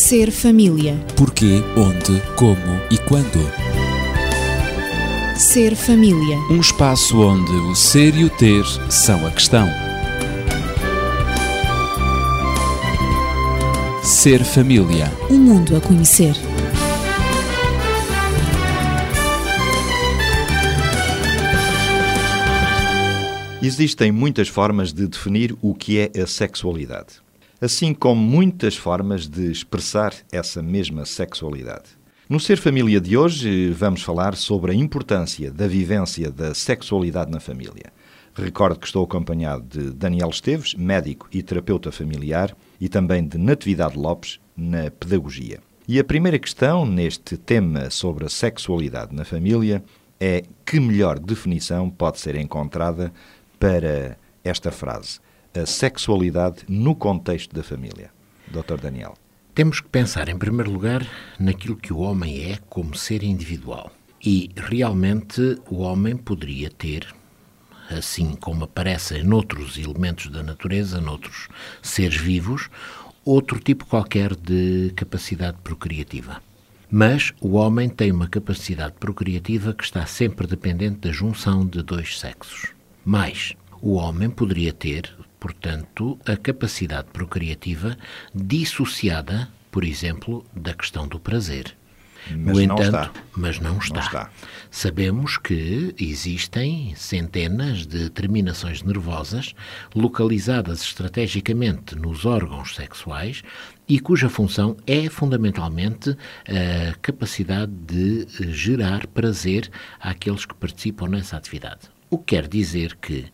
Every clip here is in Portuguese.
Ser família. Porquê, onde, como e quando. Ser família. Um espaço onde o ser e o ter são a questão. Ser família. Um mundo a conhecer. Existem muitas formas de definir o que é a sexualidade, assim como muitas formas de expressar essa mesma sexualidade. No Ser Família de hoje, vamos falar sobre a importância da vivência da sexualidade na família. Recordo que estou acompanhado de Daniel Esteves, médico e terapeuta familiar, e também de Natividade Lopes, na pedagogia. E a primeira questão neste tema sobre a sexualidade na família é que melhor definição pode ser encontrada para esta frase, a sexualidade no contexto da família? Dr. Daniel. Temos que pensar, em primeiro lugar, naquilo que o homem é como ser individual. E realmente o homem poderia ter, assim como aparece noutros elementos da natureza, noutros seres vivos, outro tipo qualquer de capacidade procriativa. Mas o homem tem uma capacidade procriativa que está sempre dependente da junção de dois sexos. Mais, o homem poderia ter, portanto, a capacidade procriativa dissociada, por exemplo, da questão do prazer. Mas no não entanto, está. mas não está. Não está. Sabemos que existem centenas de terminações nervosas localizadas estrategicamente nos órgãos sexuais e cuja função é fundamentalmente a capacidade de gerar prazer àqueles que participam nessa atividade. O que quer dizer que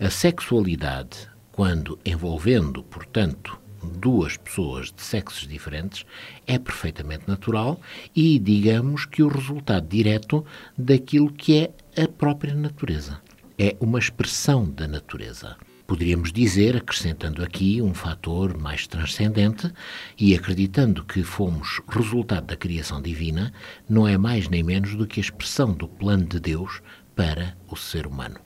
a sexualidade, quando envolvendo, portanto, duas pessoas de sexos diferentes, é perfeitamente natural e, digamos, que o resultado direto daquilo que é a própria natureza. É uma expressão da natureza. Poderíamos dizer, acrescentando aqui um fator mais transcendente e acreditando que fomos resultado da criação divina, não é mais nem menos do que a expressão do plano de Deus para o ser humano.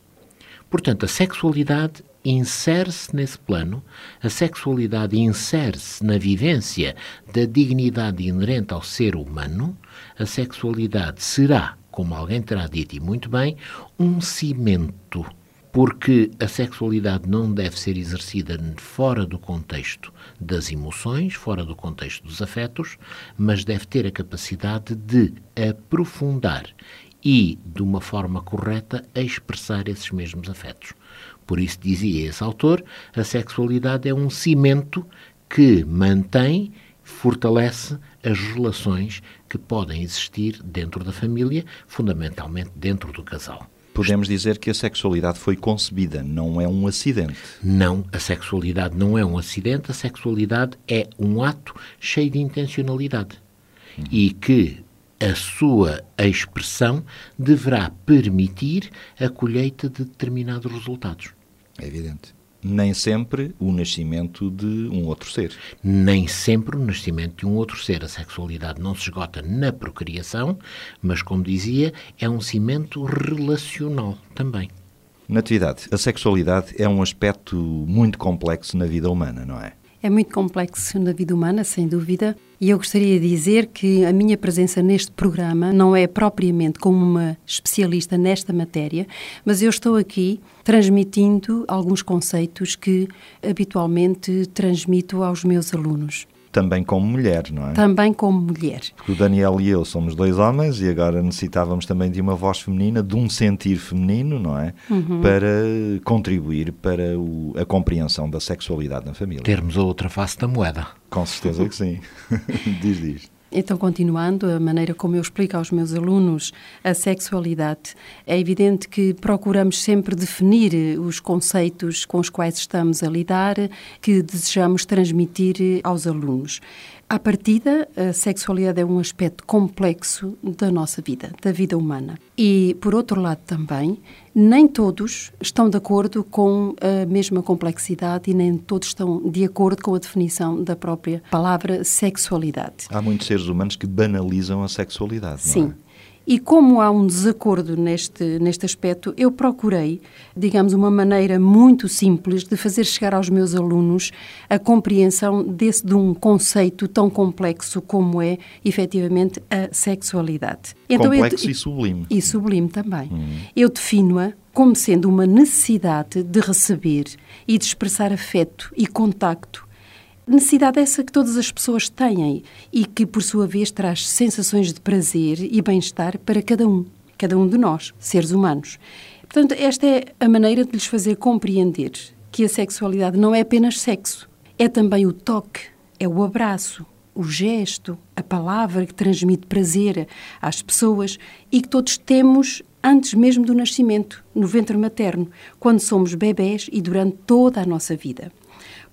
Portanto, a sexualidade insere-se nesse plano, a sexualidade insere-se na vivência da dignidade inerente ao ser humano, a sexualidade será, como alguém terá dito e muito bem, um cimento, porque a sexualidade não deve ser exercida fora do contexto das emoções, fora do contexto dos afetos, mas deve ter a capacidade de aprofundar e, de uma forma correta, expressar esses mesmos afetos. Por isso, dizia esse autor, a sexualidade é um cimento que mantém, fortalece as relações que podem existir dentro da família, fundamentalmente dentro do casal. Podemos dizer que a sexualidade foi concebida, não é um acidente. Não, a sexualidade não é um acidente, a sexualidade é um ato cheio de intencionalidade. E que a sua expressão deverá permitir a colheita de determinados resultados. É evidente. Nem sempre o nascimento de um outro ser. Nem sempre o nascimento de um outro ser. A sexualidade não se esgota na procriação, mas, como dizia, é um cimento relacional também. Natividade, a sexualidade é um aspecto muito complexo na vida humana, não é? É muito complexo na vida humana, sem dúvida, e eu gostaria de dizer que a minha presença neste programa não é propriamente como uma especialista nesta matéria, mas eu estou aqui transmitindo alguns conceitos que habitualmente transmito aos meus alunos. Também como mulher, não é? Também como mulher. Porque o Daniel e eu somos dois homens e agora necessitávamos também de uma voz feminina, de um sentir feminino, não é? Para contribuir para o- a compreensão da sexualidade na família. Termos a outra face da moeda. Com certeza que sim. diz, diz. Então, continuando, a maneira como eu explico aos meus alunos a sexualidade, é evidente que procuramos sempre definir eh, os conceitos com os quais estamos a lidar, que desejamos transmitir eh, aos alunos. À partida, a sexualidade é um aspecto complexo da nossa vida, da vida humana. E, por outro lado, também, nem todos estão de acordo com a mesma complexidade e nem todos estão de acordo com a definição da própria palavra sexualidade. Há muitos seres humanos que banalizam a sexualidade, não Sim. E como há um desacordo neste, neste aspecto, eu procurei, digamos, uma maneira muito simples de fazer chegar aos meus alunos a compreensão desse de um conceito tão complexo como é, efetivamente, a sexualidade. Então, complexo eu, e sublime. E sublime também. Hum. Eu defino-a como sendo uma necessidade de receber e de expressar afeto e contacto necessidade essa que todas as pessoas têm e que, por sua vez, traz sensações de prazer e bem-estar para cada um, cada um de nós, seres humanos. Portanto, esta é a maneira de lhes fazer compreender que a sexualidade não é apenas sexo, é também o toque, é o abraço, o gesto, a palavra que transmite prazer às pessoas e que todos temos antes mesmo do nascimento, no ventre materno, quando somos bebés e durante toda a nossa vida.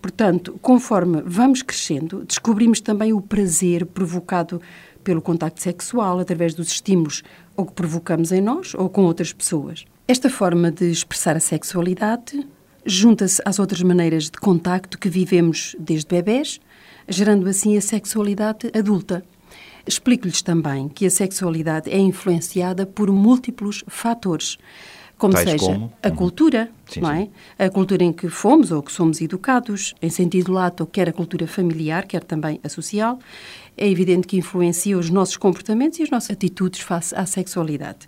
Portanto, conforme vamos crescendo, descobrimos também o prazer provocado pelo contacto sexual através dos estímulos ou que provocamos em nós ou com outras pessoas. Esta forma de expressar a sexualidade junta-se às outras maneiras de contacto que vivemos desde bebés, gerando assim a sexualidade adulta. Explico-lhes também que a sexualidade é influenciada por múltiplos fatores, como Tais seja como? a cultura, sim, não é? A cultura em que fomos ou que somos educados, em sentido lato, quer a cultura familiar, quer também a social, é evidente que influencia os nossos comportamentos e as nossas atitudes face à sexualidade.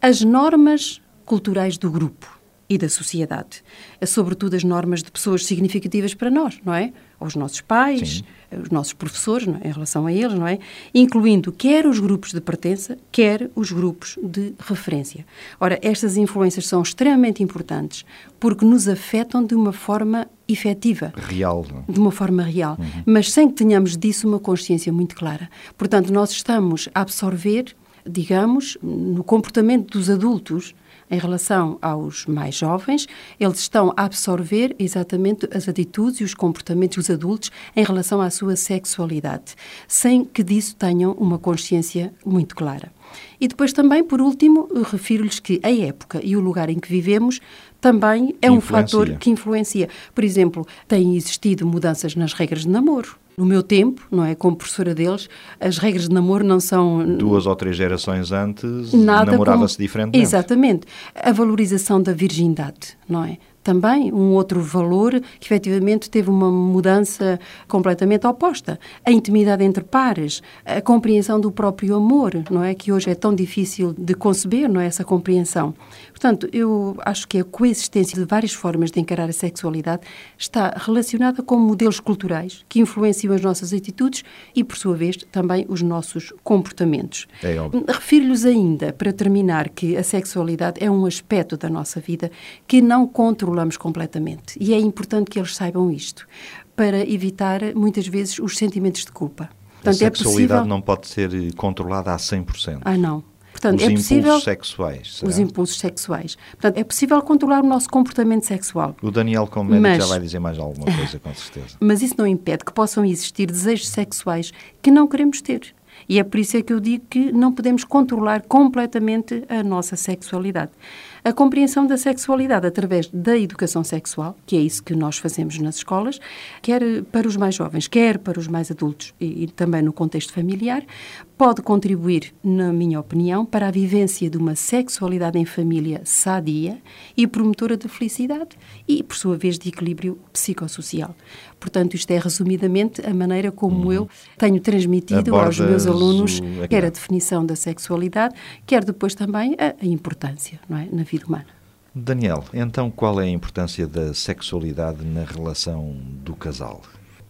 As normas culturais do grupo e da sociedade, é sobretudo as normas de pessoas significativas para nós, não é? Os nossos pais, Sim os nossos professores é? em relação a eles, não é? Incluindo quer os grupos de pertença, quer os grupos de referência. Ora, estas influências são extremamente importantes porque nos afetam de uma forma efetiva. Real. Não? É? De uma forma real. Uhum. Mas sem que tenhamos disso uma consciência muito clara. Portanto, nós estamos a absorver, digamos, no comportamento dos adultos, em relação aos mais jovens, eles estão a absorver exatamente as atitudes e os comportamentos dos adultos em relação à sua sexualidade, sem que disso tenham uma consciência muito clara. E depois também, por último, refiro-lhes que a época e o lugar em que vivemos também é um fator que influencia. Por exemplo, têm existido mudanças nas regras de namoro. No meu tempo, não é, como professora deles, as regras de namoro não são... Duas ou três gerações antes, namorava-se como... diferentemente. Exatamente. A valorização da virgindade, não é? Também um outro valor que efetivamente teve uma mudança completamente oposta. A intimidade entre pares, a compreensão do próprio amor, não é? Que hoje é tão difícil de conceber, não é? Essa compreensão. Portanto, eu acho que a coexistência de várias formas de encarar a sexualidade está relacionada com modelos culturais que influenciam as nossas atitudes e, por sua vez, também os nossos comportamentos. É. Refiro-lhes ainda, para terminar, que a sexualidade é um aspecto da nossa vida que não controla controlamos completamente. E é importante que eles saibam isto, para evitar muitas vezes os sentimentos de culpa. Portanto, a sexualidade é possível... não pode ser controlada a 100%. Ah, não. Portanto, os é impulsos possível... sexuais. Será? Os impulsos sexuais. Portanto, é possível controlar o nosso comportamento sexual. O Daniel, como médico, mas... já vai dizer mais alguma coisa, com certeza. Mas isso não impede que possam existir desejos sexuais que não queremos ter. E é por isso é que eu digo que não podemos controlar completamente a nossa sexualidade a compreensão da sexualidade através da educação sexual, que é isso que nós fazemos nas escolas, quer para os mais jovens, quer para os mais adultos e, e também no contexto familiar, pode contribuir, na minha opinião, para a vivência de uma sexualidade em família sadia e promotora de felicidade e, por sua vez, de equilíbrio psicossocial. Portanto, isto é resumidamente a maneira como uhum. eu tenho transmitido Abordas aos meus alunos o... quer a definição da sexualidade, quer depois também a, a importância não é, na vida humana. Daniel, então qual é a importância da sexualidade na relação do casal?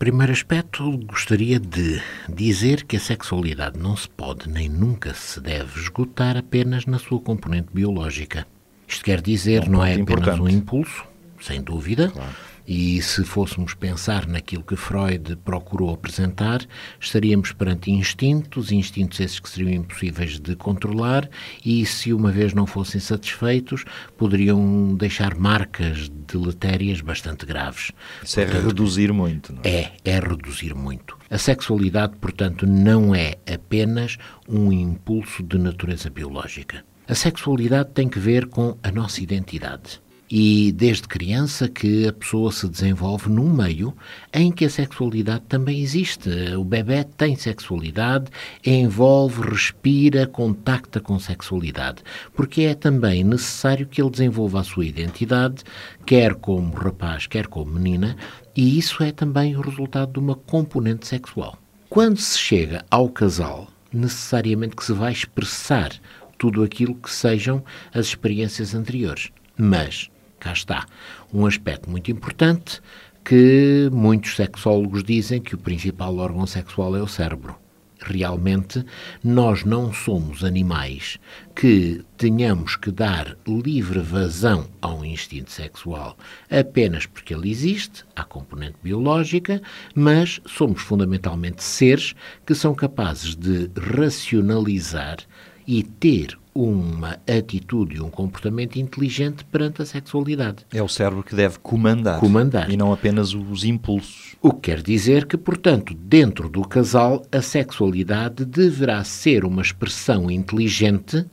Primeiro aspecto, gostaria de dizer que a sexualidade não se pode nem nunca se deve esgotar apenas na sua componente biológica. Isto quer dizer, é um não é apenas importante. um impulso, sem dúvida, claro e se fôssemos pensar naquilo que Freud procurou apresentar, estaríamos perante instintos, instintos esses que seriam impossíveis de controlar e, se uma vez não fossem satisfeitos, poderiam deixar marcas deletérias bastante graves. Isso é portanto, é reduzir muito, não é? É, é reduzir muito. A sexualidade, portanto, não é apenas um impulso de natureza biológica. A sexualidade tem que ver com a nossa identidade E desde criança que a pessoa se desenvolve num meio em que a sexualidade também existe. O bebê tem sexualidade, envolve, respira, contacta com sexualidade, porque é também necessário que ele desenvolva a sua identidade, quer como rapaz, quer como menina, e isso é também o resultado de uma componente sexual. Quando se chega ao casal, necessariamente que se vai expressar tudo aquilo que sejam as experiências anteriores. Mas, cá está, um aspecto muito importante que muitos sexólogos dizem que o principal órgão sexual é o cérebro. Realmente nós não somos animais que tenhamos que dar livre vazão ao instinto sexual apenas porque ele existe, há componente biológica, mas somos fundamentalmente seres que são capazes de racionalizar e ter uma atitude e um comportamento inteligente perante a sexualidade. É o cérebro que deve comandar. Comandar. E não apenas os impulsos. O que quer dizer que, portanto, dentro do casal, a sexualidade deverá ser uma expressão inteligente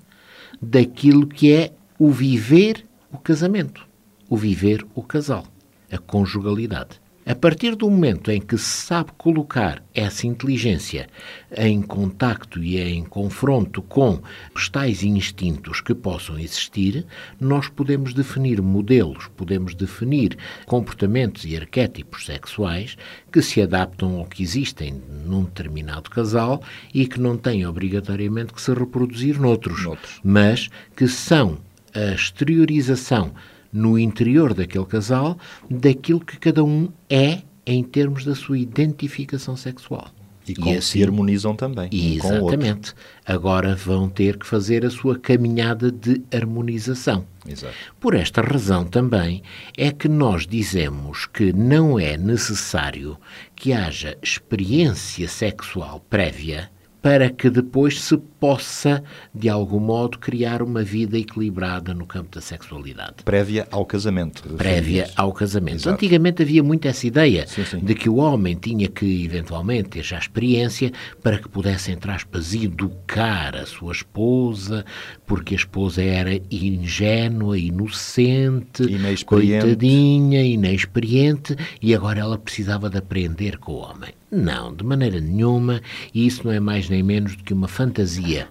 daquilo que é o viver o casamento, o viver o casal, a conjugalidade. A partir do momento em que se sabe colocar essa inteligência em contacto e em confronto com os tais instintos que possam existir, nós podemos definir modelos, podemos definir comportamentos e arquétipos sexuais que se adaptam ao que existem num determinado casal e que não têm obrigatoriamente que se reproduzir noutros, noutros. mas que são a exteriorização no interior daquele casal daquilo que cada um é em termos da sua identificação sexual. E como e assim, se harmonizam também. Exatamente. Agora vão ter que fazer a sua caminhada de harmonização. Exato. Por esta razão também é que nós dizemos que não é necessário que haja experiência sexual prévia para que depois se possa, de algum modo, criar uma vida equilibrada no campo da sexualidade. Prévia ao casamento. Prévia ao casamento. Exato. Antigamente havia muito essa ideia sim, sim. de que o homem tinha que, eventualmente, ter já experiência para que pudesse, entre aspas, educar a sua esposa, porque a esposa era ingênua, inocente, inexperiente. coitadinha, inexperiente, e agora ela precisava de aprender com o homem. Não, de maneira nenhuma, e isso não é mais nem menos do que uma fantasia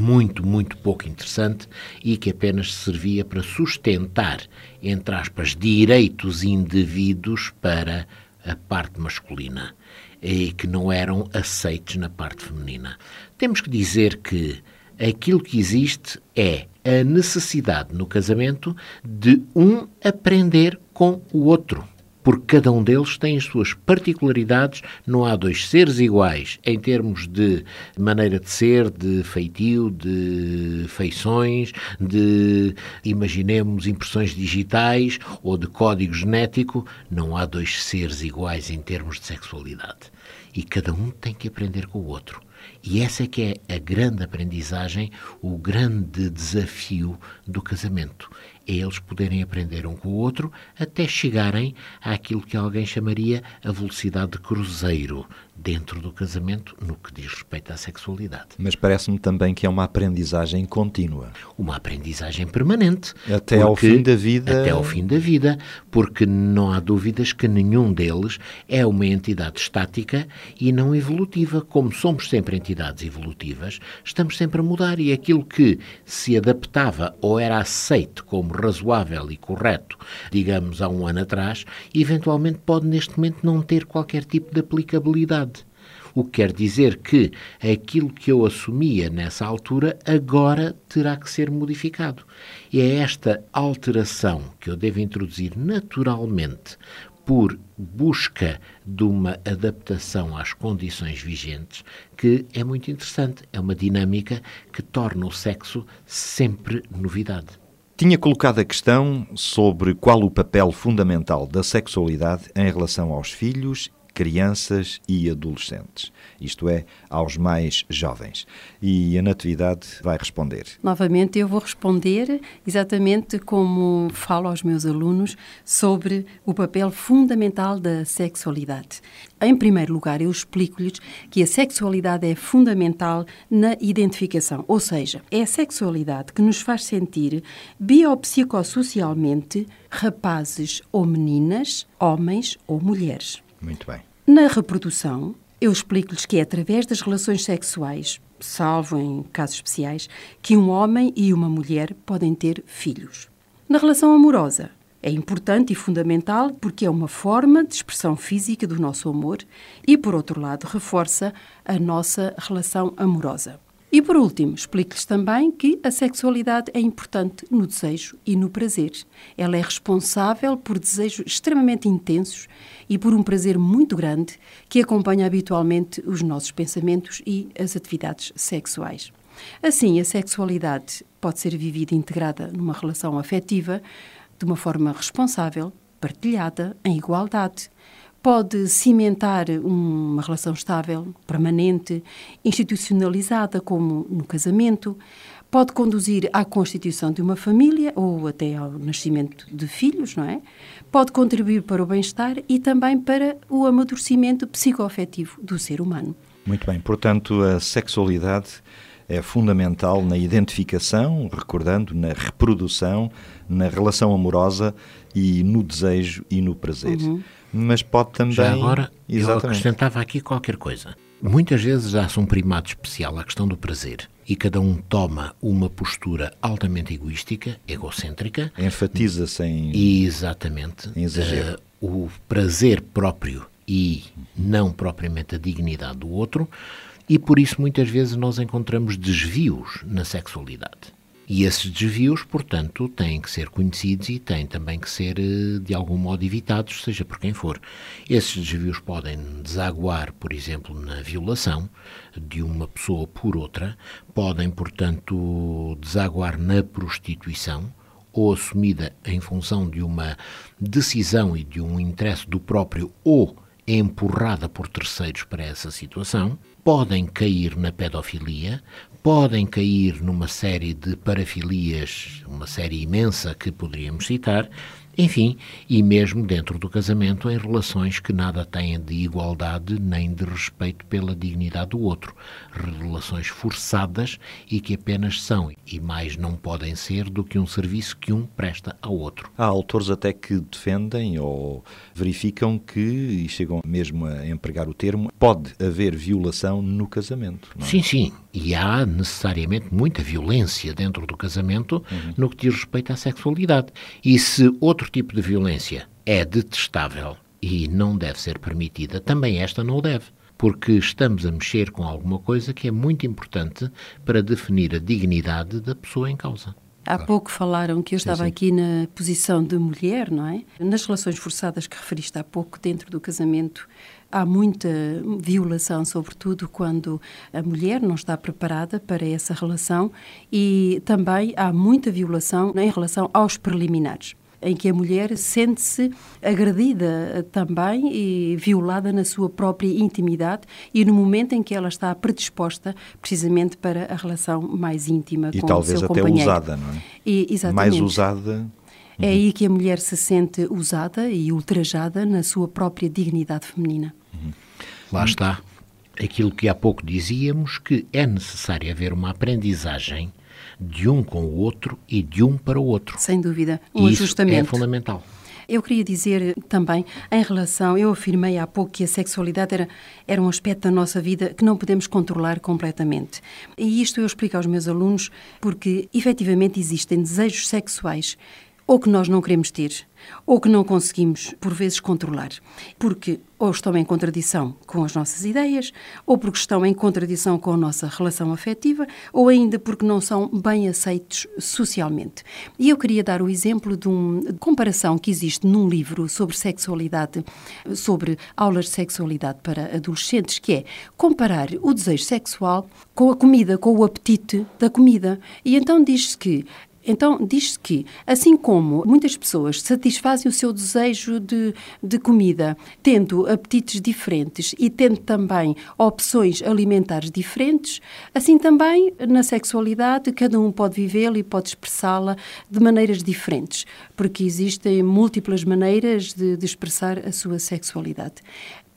muito, muito pouco interessante e que apenas servia para sustentar, entre aspas, direitos indevidos para a parte masculina e que não eram aceitos na parte feminina. Temos que dizer que aquilo que existe é a necessidade no casamento de um aprender com o outro porque cada um deles tem as suas particularidades, não há dois seres iguais em termos de maneira de ser, de feitio, de feições, de, imaginemos, impressões digitais ou de código genético, não há dois seres iguais em termos de sexualidade. E cada um tem que aprender com o outro. E essa é que é a grande aprendizagem, o grande desafio do casamento é eles poderem aprender um com o outro até chegarem àquilo que alguém chamaria a velocidade de cruzeiro dentro do casamento no que diz respeito à sexualidade. Mas parece-me também que é uma aprendizagem contínua. Uma aprendizagem permanente. Até ao fim da vida. Até ao fim da vida, porque não há dúvidas que nenhum deles é uma entidade estática e não evolutiva. Como somos sempre entidades evolutivas, estamos sempre a mudar e aquilo que se adaptava ou era aceito como razoável e correto, digamos, há um ano atrás, eventualmente pode neste momento não ter qualquer tipo de aplicabilidade. O que quer dizer que aquilo que eu assumia nessa altura agora terá que ser modificado. E é esta alteração que eu devo introduzir naturalmente por busca de uma adaptação às condições vigentes, que é muito interessante. É uma dinâmica que torna o sexo sempre novidade. Tinha colocado a questão sobre qual o papel fundamental da sexualidade em relação aos filhos crianças e adolescentes, isto é, aos mais jovens. E a Natividade vai responder. Novamente, eu vou responder exatamente como falo aos meus alunos sobre o papel fundamental da sexualidade. Em primeiro lugar, eu explico-lhes que a sexualidade é fundamental na identificação, ou seja, é a sexualidade que nos faz sentir biopsicossocialmente rapazes ou meninas, homens ou mulheres. Muito bem. Na reprodução, eu explico-lhes que é através das relações sexuais, salvo em casos especiais, que um homem e uma mulher podem ter filhos. Na relação amorosa, é importante e fundamental porque é uma forma de expressão física do nosso amor e, por outro lado, reforça a nossa relação amorosa. E por último, explico-lhes também que a sexualidade é importante no desejo e no prazer. Ela é responsável por desejos extremamente intensos e por um prazer muito grande que acompanha habitualmente os nossos pensamentos e as atividades sexuais. Assim, a sexualidade pode ser vivida integrada numa relação afetiva de uma forma responsável, partilhada, em igualdade pode cimentar uma relação estável, permanente, institucionalizada, como no casamento, pode conduzir à constituição de uma família ou até ao nascimento de filhos, não é? Pode contribuir para o bem-estar e também para o amadurecimento psicoafetivo do ser humano. Muito bem, portanto, a sexualidade é fundamental na identificação, recordando, na reprodução, na relação amorosa e no desejo e no prazer. Uhum mas pode também. Já agora, Exatamente. eu acrescentava aqui qualquer coisa. Muitas vezes dá-se um primado especial à questão do prazer e cada um toma uma postura altamente egoística, egocêntrica. Enfatiza-se em. Exatamente. Em exagero. Uh, o prazer próprio e não propriamente a dignidade do outro, e por isso muitas vezes nós encontramos desvios na sexualidade. E esses desvios, portanto, têm que ser conhecidos e têm também que ser, eh, de algum modo, evitados, seja por quem for. Esses desvios podem desaguar, por exemplo, na violação de uma pessoa por outra, podem, portanto, desaguar na prostituição, ou assumida em função de uma decisão e de um interesse do próprio, ou empurrada por terceiros para essa situação, podem cair na pedofilia, podem cair numa série de parafilias, uma série imensa que poderíamos citar, enfim, e mesmo dentro do casamento em relações que nada têm de igualdade nem de respeito pela dignidade do outro, relações forçadas e que apenas são e mais não podem ser do que um serviço que um presta ao outro. Há autores até que defendem ou verificam que, e chegam mesmo a empregar o termo, pode haver violação no casamento. É? Sim, sim, e há necessariamente muita violência dentro do casamento uhum. no que diz respeito à sexualidade. E se outro tipo de violência é detestável e não deve ser permitida, também esta não o deve. Porque estamos a mexer com alguma coisa que é muito importante para definir a dignidade da pessoa em causa. Há pouco falaram que eu estava sim, sim. aqui na posição de mulher, não é? Nas relações forçadas que referiste há pouco, dentro do casamento, há muita violação, sobretudo quando a mulher não está preparada para essa relação, e também há muita violação em relação aos preliminares em que a mulher sente-se agredida também e violada na sua própria intimidade e no momento em que ela está predisposta precisamente para a relação mais íntima e com o seu companheiro. E talvez até usada, não é? E, exatamente. Mais usada. É aí que a mulher se sente usada e ultrajada na sua própria dignidade feminina. Uhum. Lá está. Aquilo que há pouco dizíamos, que é necessário haver uma aprendizagem de um com o outro e de um para o outro. Sem dúvida. Um Isso ajustamento. é fundamental. Eu queria dizer também, em relação, eu afirmei há pouco que a sexualidade era, era um aspecto da nossa vida que não podemos controlar completamente. E isto eu explico aos meus alunos porque, efetivamente, existem desejos sexuais ou que nós não queremos ter, ou que não conseguimos, por vezes, controlar. Porque ou estão em contradição com as nossas ideias, ou porque estão em contradição com a nossa relação afetiva, ou ainda porque não são bem aceitos socialmente. E eu queria dar o exemplo de uma comparação que existe num livro sobre sexualidade, sobre aulas de sexualidade para adolescentes, que é comparar o desejo sexual com a comida, com o apetite da comida. E então diz-se que Então, diz-se que, assim como muitas pessoas satisfazem o seu desejo de, de comida, tendo apetites diferentes e tendo também opções alimentares diferentes, assim também na sexualidade, cada um pode vivê-la e pode expressá-la de maneiras diferentes, porque existem múltiplas maneiras de, de expressar a sua sexualidade.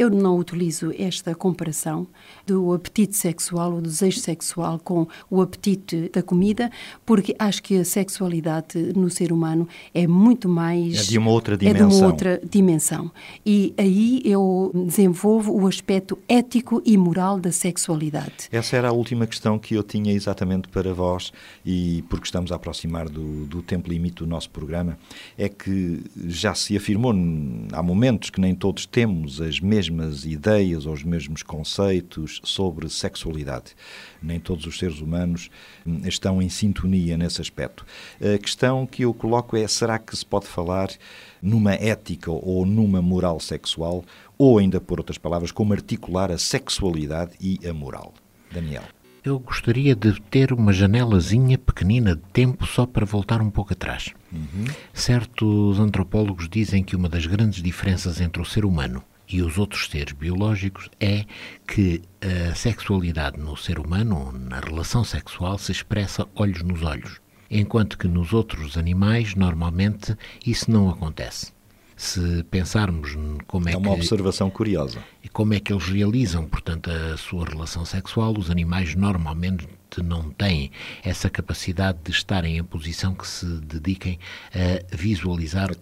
Eu não utilizo esta comparação do apetite sexual, o desejo sexual com o apetite da comida, porque acho que a sexualidade no ser humano é muito mais. É de uma outra dimensão. É de uma outra dimensão. E aí eu desenvolvo o aspecto ético e moral da sexualidade. Essa era a última questão que eu tinha exatamente para vós, e porque estamos a aproximar do, do tempo limite do nosso programa, é que já se afirmou há momentos que nem todos temos as mesmas mesmas ideias ou os mesmos conceitos sobre sexualidade. Nem todos os seres humanos hum, estão em sintonia nesse aspecto. A questão que eu coloco é: será que se pode falar numa ética ou numa moral sexual? Ou, ainda por outras palavras, como articular a sexualidade e a moral? Daniel. Eu gostaria de ter uma janelazinha pequenina de tempo só para voltar um pouco atrás. Uhum. Certos antropólogos dizem que uma das grandes diferenças entre o ser humano e os outros seres biológicos é que a sexualidade no ser humano, na relação sexual, se expressa olhos nos olhos, enquanto que nos outros animais, normalmente, isso não acontece. Se pensarmos como é, é uma que, observação curiosa. Como é que eles realizam, portanto, a sua relação sexual, os animais normalmente não têm essa capacidade de estarem em posição que se dediquem a visualizar a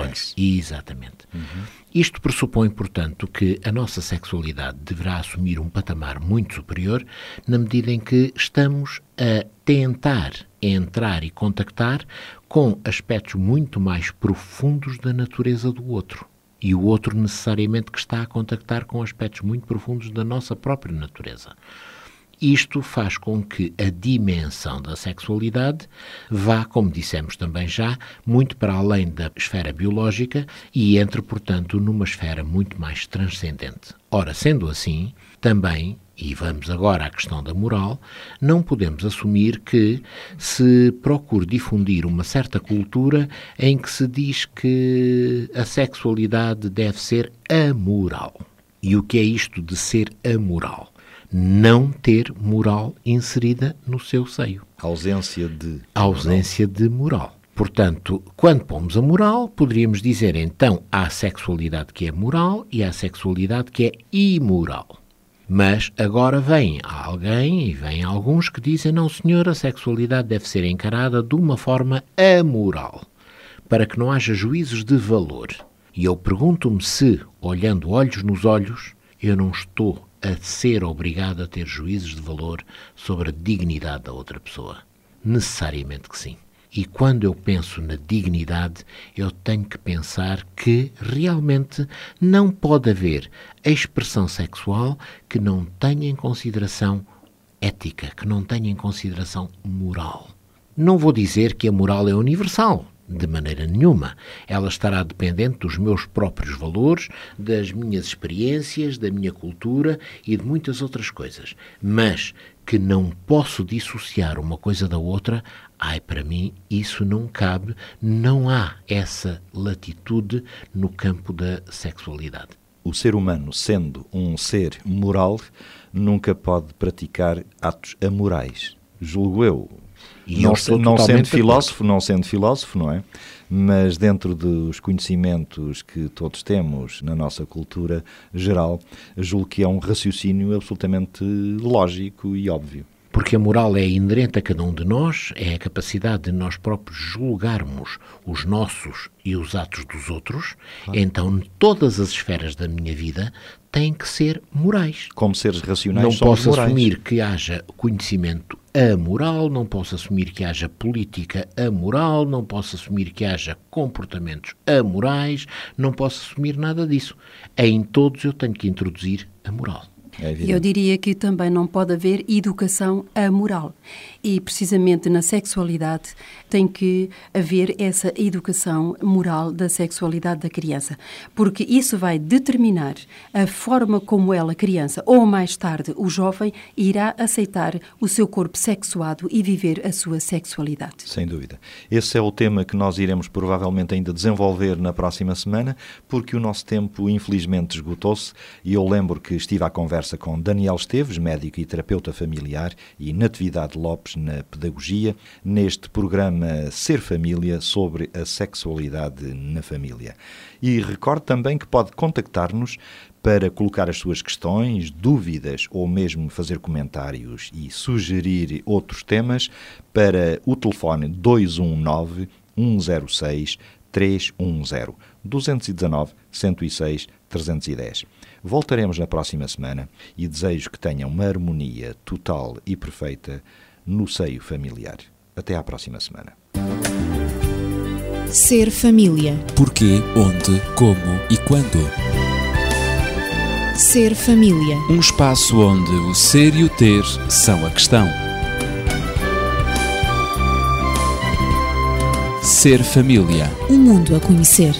olhos. Exatamente. Uhum. Isto pressupõe, portanto, que a nossa sexualidade deverá assumir um patamar muito superior na medida em que estamos a tentar entrar e contactar com aspectos muito mais profundos da natureza do outro. E o outro necessariamente que está a contactar com aspectos muito profundos da nossa própria natureza. Isto faz com que a dimensão da sexualidade vá, como dissemos também já, muito para além da esfera biológica e entre, portanto, numa esfera muito mais transcendente. Ora, sendo assim, também e vamos agora à questão da moral, não podemos assumir que se procure difundir uma certa cultura em que se diz que a sexualidade deve ser amoral. E o que é isto de ser amoral? Não ter moral inserida no seu seio. ausência de. ausência de moral. Portanto, quando pomos a moral, poderíamos dizer então há a sexualidade que é moral e há a sexualidade que é imoral. Mas agora vem alguém e vem alguns que dizem não, senhor, a sexualidade deve ser encarada de uma forma amoral, para que não haja juízos de valor. E eu pergunto-me se, olhando olhos nos olhos, eu não estou a ser obrigado a ter juízos de valor sobre a dignidade da outra pessoa? Necessariamente que sim. E quando eu penso na dignidade, eu tenho que pensar que realmente não pode haver expressão sexual que não tenha em consideração ética, que não tenha em consideração moral. Não vou dizer que a moral é universal. De maneira nenhuma. Ela estará dependente dos meus próprios valores, das minhas experiências, da minha cultura e de muitas outras coisas. Mas que não posso dissociar uma coisa da outra, ai, para mim isso não cabe, não há essa latitude no campo da sexualidade. O ser humano, sendo um ser moral, nunca pode praticar atos amorais. Julgo eu, e não, não sendo filósofo, não sendo filósofo, não é? Mas dentro dos conhecimentos que todos temos na nossa cultura geral, julgo que é um raciocínio absolutamente lógico e óbvio. Porque a moral é inerente a cada um de nós, é a capacidade de nós próprios julgarmos os nossos e os atos dos outros. Claro. Então, todas as esferas da minha vida têm que ser morais. Como seres racionais, não posso morais. assumir que haja conhecimento amoral, não posso assumir que haja política amoral, não posso assumir que haja comportamentos amorais, não posso assumir nada disso. Em todos eu tenho que introduzir a moral. É. Eu diria que também não pode haver educação amoral. E precisamente na sexualidade tem que haver essa educação moral da sexualidade da criança, porque isso vai determinar a forma como ela, criança, ou mais tarde o jovem, irá aceitar o seu corpo sexuado e viver a sua sexualidade. Sem dúvida. Esse é o tema que nós iremos provavelmente ainda desenvolver na próxima semana, porque o nosso tempo infelizmente esgotou-se e eu lembro que estive à conversa com Daniel Esteves, médico e terapeuta familiar, e Natividade Lopes na pedagogia, neste programa Ser Família sobre a sexualidade na família. E recordo também que pode contactar-nos para colocar as suas questões, dúvidas ou mesmo fazer comentários e sugerir outros temas para o telefone 219 106 310 219 106 310. Voltaremos na próxima semana e desejo que tenham uma harmonia total e perfeita no seio familiar. Até à próxima semana. Ser família. Porquê, onde, como e quando. Ser família. Um espaço onde o ser e o ter são a questão. Ser família. Um mundo a conhecer.